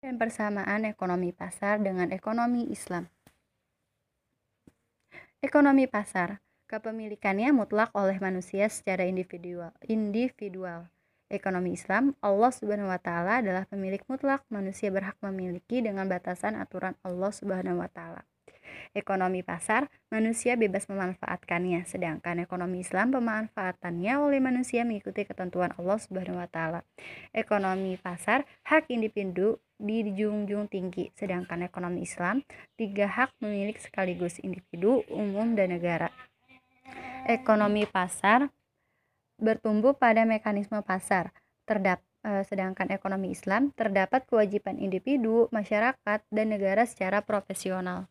dan persamaan ekonomi pasar dengan ekonomi Islam. Ekonomi pasar, kepemilikannya mutlak oleh manusia secara individual. individual. Ekonomi Islam, Allah Subhanahu wa taala adalah pemilik mutlak, manusia berhak memiliki dengan batasan aturan Allah Subhanahu wa taala. Ekonomi pasar, manusia bebas memanfaatkannya, sedangkan ekonomi Islam pemanfaatannya oleh manusia mengikuti ketentuan Allah Subhanahu wa taala. Ekonomi pasar, hak individu dijunjung tinggi, sedangkan ekonomi Islam tiga hak memiliki sekaligus individu, umum, dan negara. Ekonomi pasar bertumbuh pada mekanisme pasar. Terdap, eh, sedangkan ekonomi Islam terdapat kewajiban individu, masyarakat, dan negara secara profesional.